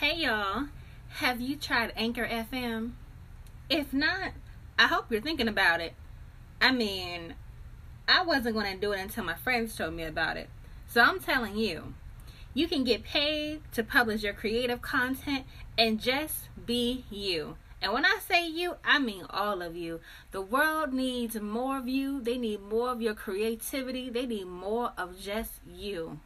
Hey y'all, have you tried Anchor FM? If not, I hope you're thinking about it. I mean, I wasn't going to do it until my friends told me about it. So I'm telling you, you can get paid to publish your creative content and just be you. And when I say you, I mean all of you. The world needs more of you. They need more of your creativity. They need more of just you.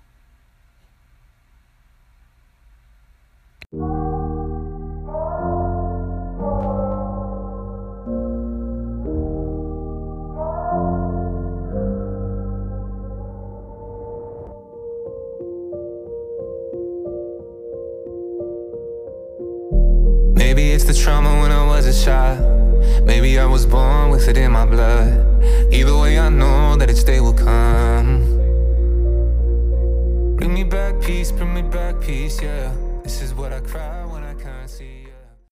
The trauma when I was a child. Maybe I was born with it in my blood. Either way, I know that its day will come. Bring me back peace, bring me back peace, yeah. This is what I cry when I can't see.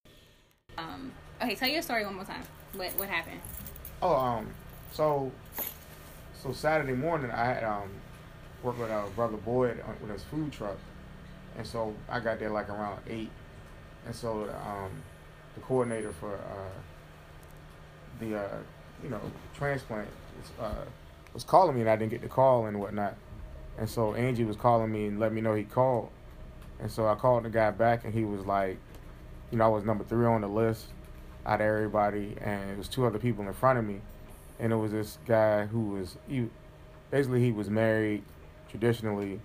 Yeah. Um, okay, tell your story one more time. What what happened? Oh, um, so so Saturday morning I had um worked with uh, brother Boyd on- with his food truck, and so I got there like around eight, and so um the coordinator for uh the uh you know transplant was, uh was calling me and I didn't get the call and whatnot, and so Angie was calling me and let me know he called, and so I called the guy back and he was like, you know I was number three on the list out of everybody, and it was two other people in front of me, and it was this guy who was he, basically he was married traditionally,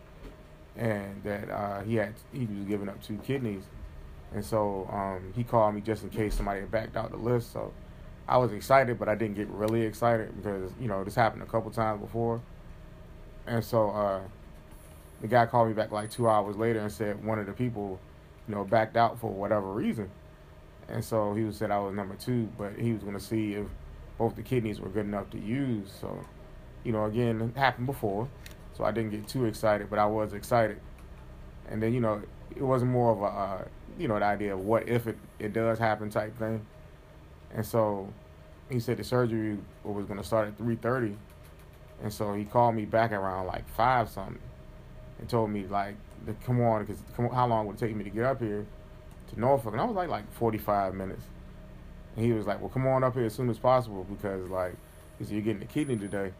and that uh, he had he was giving up two kidneys, and so um, he called me just in case somebody had backed out the list. So I was excited, but I didn't get really excited because you know this happened a couple times before, and so uh, the guy called me back like two hours later and said one of the people, you know, backed out for whatever reason. And so he said I was number two, but he was going to see if both the kidneys were good enough to use. So, you know, again, it happened before, so I didn't get too excited, but I was excited. And then, you know, it was more of a, uh, you know, the idea of what if it, it does happen type thing. And so he said the surgery was going to start at 3.30. And so he called me back around like 5 something and told me, like, come on, because how long would it take me to get up here? to Norfolk, and I was like like 45 minutes. And he was like, "Well, come on up here as soon as possible because like, you're getting the kidney today."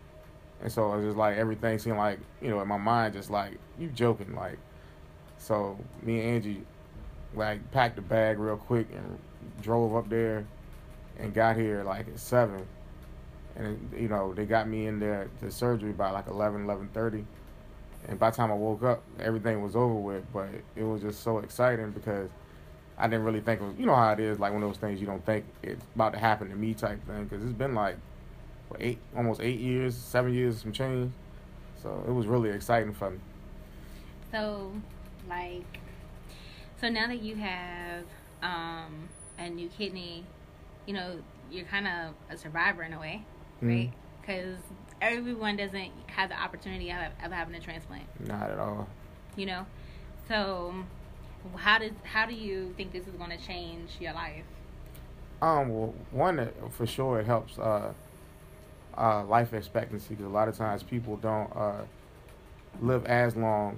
And so it was just like everything seemed like you know in my mind just like you joking like. So me and Angie like packed a bag real quick and drove up there and got here like at seven. And you know they got me in there to surgery by like 11, 11.30. And by the time I woke up, everything was over with. But it was just so exciting because I didn't really think it was, you know how it is, like one of those things you don't think it's about to happen to me type thing. Because it's been like, what, eight, almost eight years, seven years, some change. So it was really exciting for me. So, like, so now that you have um, a new kidney, you know, you're kind of a survivor in a way, Mhm. right? Because everyone doesn't have the opportunity of, of having a transplant, Not at all. you know. So, how did how do you think this is going to change your life? Um, well, one for sure it helps uh, uh, life expectancy because a lot of times people don't uh, live as long.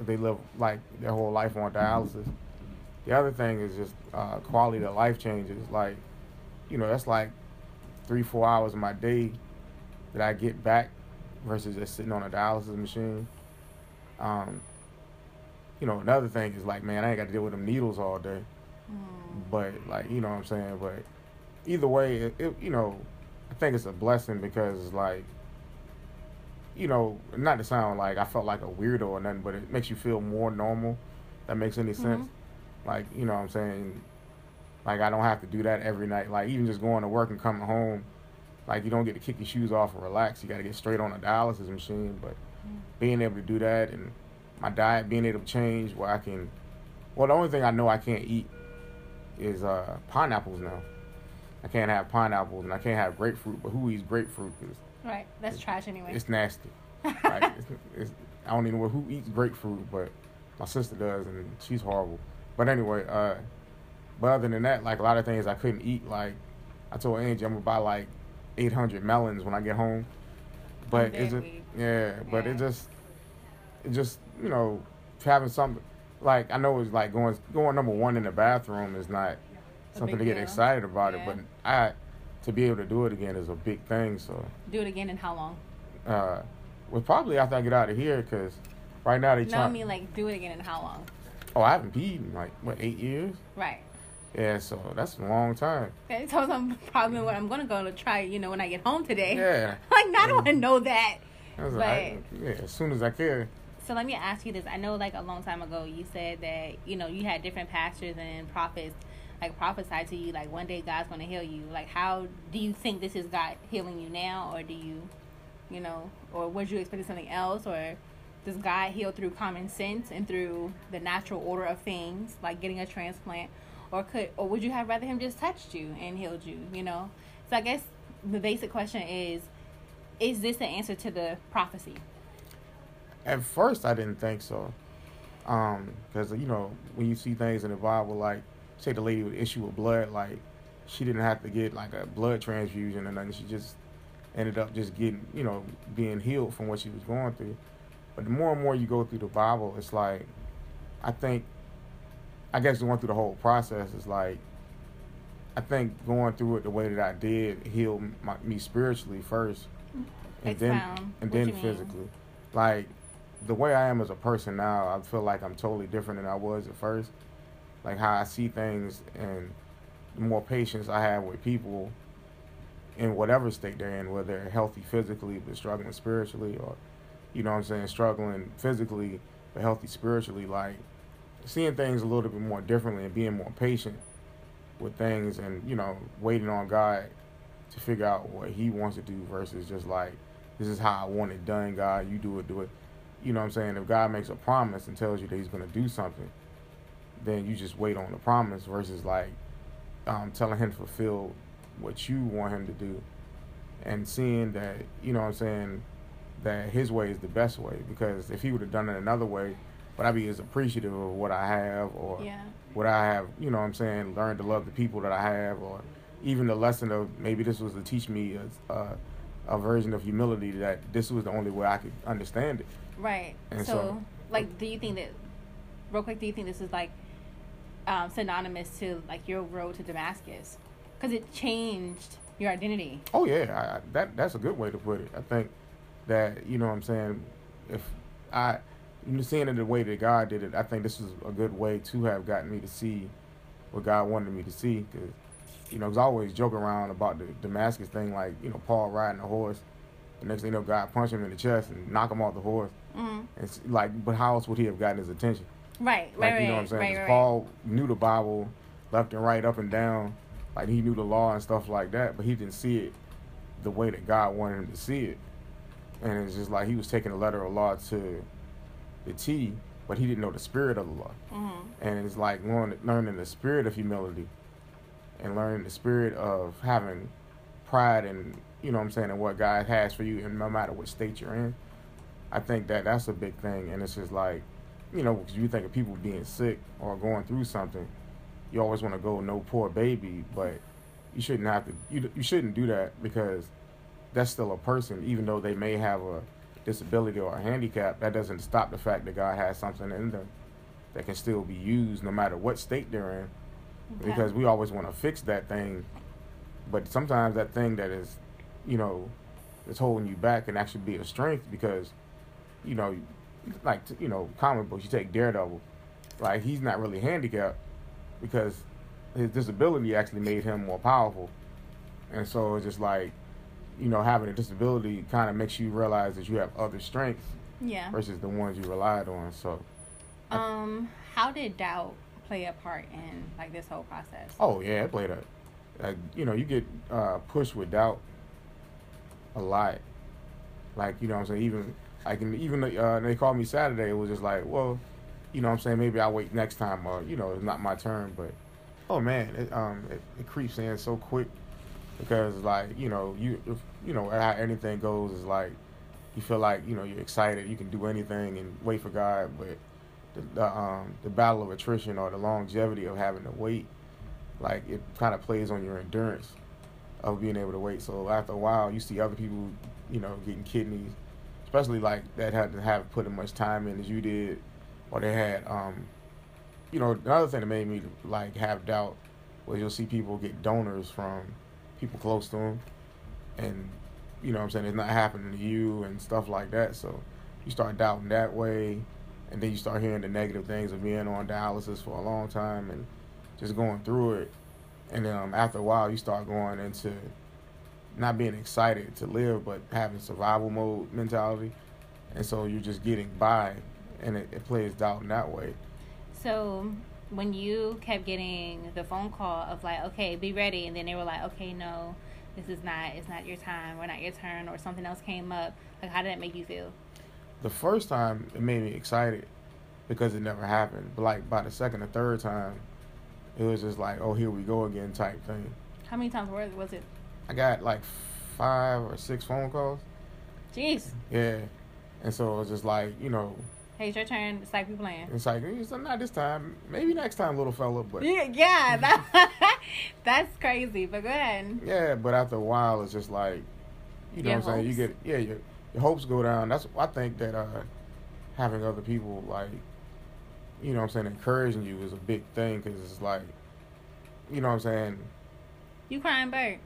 They live like their whole life on dialysis. The other thing is just uh, quality of life changes. Like, you know, that's like three, four hours of my day that I get back versus just sitting on a dialysis machine. Um, you know, another thing is like, man, I ain't got to deal with them needles all day. But like, you know what I'm saying. But either way, it, it you know, I think it's a blessing because like, you know, not to sound like I felt like a weirdo or nothing, but it makes you feel more normal. That makes any sense. Like, you know what I'm saying. Like I don't have to do that every night. Like even just going to work and coming home, like you don't get to kick your shoes off and relax. You got to get straight on a dialysis machine. But being able to do that and my diet being able to change where I can, well, the only thing I know I can't eat is uh, pineapples now. I can't have pineapples and I can't have grapefruit. But who eats grapefruit? 'Cause Right, that's trash anyway. it's nasty. Like, it's, it's, I don't even know who eats grapefruit, but my sister does, and she's horrible. But anyway, uh, but other than that, like a lot of things I couldn't eat. Like I told Angie, I'm gonna buy like 800 melons when I get home. But it's just, Very. yeah, but Yeah. it just, it just, you know, having something like I know it's like going going number one in the bathroom is not A something to get deal. excited about Yeah. it, but I to be able to do it again is a big thing. So, Do it again in how long? uh, well, probably after I get out of here, because right now they No, try. I mean like do it again in how long? oh, I haven't peed in like what eight years. Right. Yeah, so that's a long time. Okay, so I'm probably what I'm gonna go to try. You know, when I get home today. Yeah, Like, I don't want to know that. But- like, yeah, as soon as I can. So let me ask you this. I know, like a long time ago, you said that you know you had different pastors and prophets, like prophesied to you, like one day God's going to heal you. Like, how do you think this is God healing you now, or do you, you know, or was you expecting something else, or does God heal through common sense and through the natural order of things, like getting a transplant, or could, or would you have rather Him just touched you and healed you? You know. So I guess the basic question is, is this the answer to the prophecy? At first, I didn't think so, um, because you know when you see things in the Bible, like say the lady with issue with blood, like she didn't have to get like a blood transfusion or nothing. She just ended up just getting, you know, being healed from what she was going through. But the more and more you go through the Bible, it's like I think, I guess going through the whole process is like. I think going through it the way that I did healed my, me spiritually first, and then and What then you mean? physically. Like the way I am as a person now, I feel like I'm totally different than I was at first. Like how I see things and the more patience I have with people in whatever state they're in, whether they're healthy physically but struggling spiritually or you know what I'm saying, struggling physically but healthy spiritually, like seeing things a little bit more differently and being more patient with things and, you know, waiting on God to figure out what he wants to do versus just like this is how I want it done, God. You do it, do it. You know what I'm saying? If God makes a promise and tells you that He's to do something, then you just wait on the promise versus like um, telling Him to fulfill what you want Him to do and seeing that, you know what I'm saying, that His way is the best way. Because if He would have done it another way, would I be as appreciative of what I have or Yeah. would I have, you know what I'm saying, learned to love the people that I have or even the lesson of maybe this was to teach me a, a, a version of humility that this was the only way I could understand it. Right. And so, so- like, do you think that, real quick, do you think this is like um, synonymous to like your road to Damascus? Because it changed your identity. Oh yeah, I, I, that that's a good way to put it. I think that you know what I'm saying. If I, you know, seeing it the way that God did it, I think this is a good way to have gotten me to see what God wanted me to see. Because you know, 'cause I always joke around about the Damascus thing, like you know, Paul riding a horse. The next thing you know, God punch him in the chest and knock him off the horse. Mm-hmm. It's like, but how else would he have gotten his attention? Right. Like Right. you know what I'm saying? Right. right. Paul knew the Bible, left and right, up and down. Like he knew the law and stuff like that, but he didn't see it the way that God wanted him to see it. And it's just like he was taking the letter of law to the T, but he didn't know the spirit of the law. Mm-hmm. And it's like learning, learning the spirit of humility and learning the spirit of having pride and you know what I'm saying and what God has for you and no matter what state you're in. I think that that's a big thing and it's just like you know because you think of people being sick or going through something you always want to go no poor baby but you shouldn't have to you, you shouldn't do that because that's still a person even though they may have a disability or a handicap that doesn't stop the fact that God has something in them that can still be used no matter what state they're in Okay. because we always want to fix that thing but sometimes that thing that is you know that's holding you back can actually be a strength because you know like you know comic books you take daredevil like he's not really handicapped because his disability actually made him more powerful and so it's just like you know having a disability kind of makes you realize that you have other strengths Yeah. versus the ones you relied on so Um, how did doubt play a part in like this whole process? Oh yeah, it played a, a you know, you get uh, pushed with doubt a lot. Like you know, what I'm saying even like can even uh, they called me Saturday. It was just like, well, you know, what I'm saying maybe I'll wait next time, or you know, it's not my turn. But oh man, it um it, it creeps in so quick because like you know you if, you know how anything goes is like you feel like you know you're excited, you can do anything and wait for God, but the, the um the battle of attrition or the longevity of having to wait like it kind of plays on your endurance of being able to wait. So after a while, you see other people, you know, getting kidneys, especially like that had to have put as much time in as you did, or they had um, you know, another thing that made me like have doubt was you'll see people get donors from people close to them, and you know what I'm saying it's not happening to you and stuff like that. So you start doubting that way, and then you start hearing the negative things of being on dialysis for a long time and just going through it. And then um, after a while, you start going into not being excited to live, but having survival mode mentality, and so you're just getting by, and it, it plays doubt in that way. So when you kept getting the phone call of like, okay, be ready, and then they were like, okay, no, this is not, it's not your time, or not your turn, or something else came up. Like, how did that make you feel? The first time it made me excited because it never happened, but like by the second or third time, it was just like, oh, here we go again type thing. How many times was it? I got like five or six phone calls. Jeez. Yeah, and so it was just like, you know, Hey, it's your turn. It's like we playing. it's like it's not this time, maybe next time, little fella, but Yeah, yeah that, that's crazy. But go ahead. Yeah, but after a while, it's just like, you know Your what I'm saying? You get, yeah, your, your hopes go down. That's, I think that uh, having other people, like, you know what I'm saying, encouraging you is a big thing because it's like, you know what I'm saying? You crying, Bert?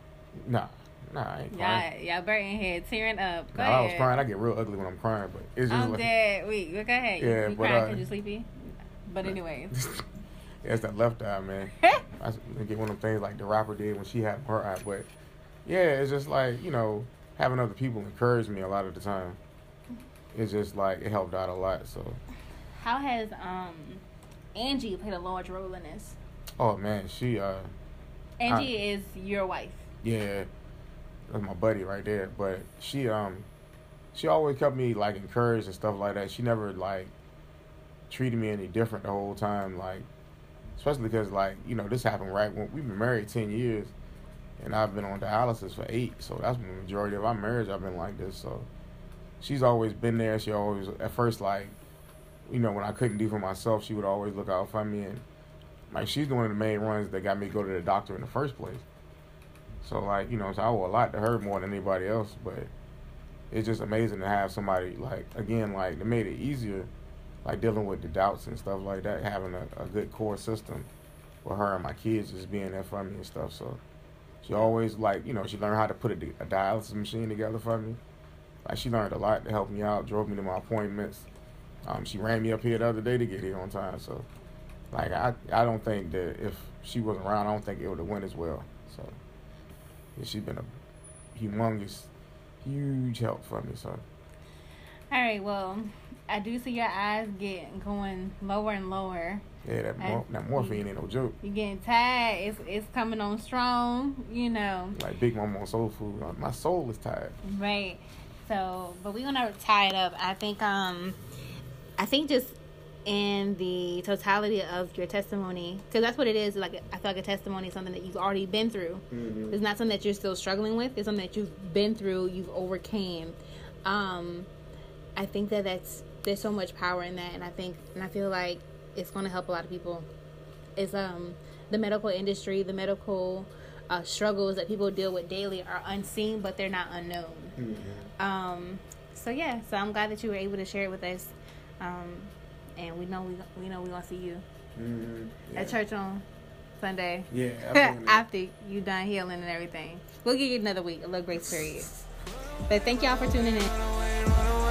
Nah, nah, I ain't crying. Yeah, yeah, Bert in here tearing up. Go Nah, ahead. I was crying. I get real ugly when I'm crying, but it's just I'm like, dead. Wait, go ahead. Yeah, you but, crying uh, you sleepy? But anyways. yeah, it's that left eye, man. I I get one of them things like the rapper did when she had her eye, but yeah, it's just like you know having other people encourage me a lot of the time. It's just like it helped out a lot. So How has um Angie played a large role in this? oh man, she uh Angie is your wife. Yeah, that's my buddy right there. But she um she always kept me like encouraged and stuff like that. She never like treated me any different the whole time. Like especially because like you know this happened right when we've been married ten years, and I've been on dialysis for eight. So that's the majority of our marriage. I've been like this. So she's always been there. She always at first like you know when I couldn't do for myself, she would always look out for me and. Like she's the one of the main ones that got me to go to the doctor in the first place. So like you know, so I owe a lot to her more than anybody else. But it's just amazing to have somebody like again like they made it easier, like dealing with the doubts and stuff like that. Having a, a good core system with her and my kids just being there for me and stuff. So she always like you know she learned how to put a, a dialysis machine together for me. Like she learned a lot to help me out. Drove me to my appointments. Um, she ran me up here the other day to get here on time. So like I I don't think that if she wasn't around, I don't think it would have went as well. So yeah, she's been a humongous, huge help for me. So All right. Well, I do see your eyes getting going lower and lower. yeah, that mor- that morphine ain't no joke. You're getting tired. It's it's coming on strong. You know. Like Big Mama on Soul Food, my soul is tired. Right. So, but we're gonna tie it up. I think um, I think just in the totality of your testimony, because that's what it is. Like I feel like a testimony is something that you've already been through. It's not something that you're still struggling with. It's something that you've been through. You've overcame. Um, I think that that's there's so much power in that, and I think and I feel like it's going to help a lot of people. It's um the medical industry, the medical uh, struggles that people deal with daily are unseen, but they're not unknown. Um, so yeah, so I'm glad that you were able to share it with us. Um, and we know we we know we gonna see you Mm-hmm. at church on Sunday Yeah, after you done healing and everything. We'll give you another week, a little grace period. But thank y'all for tuning in.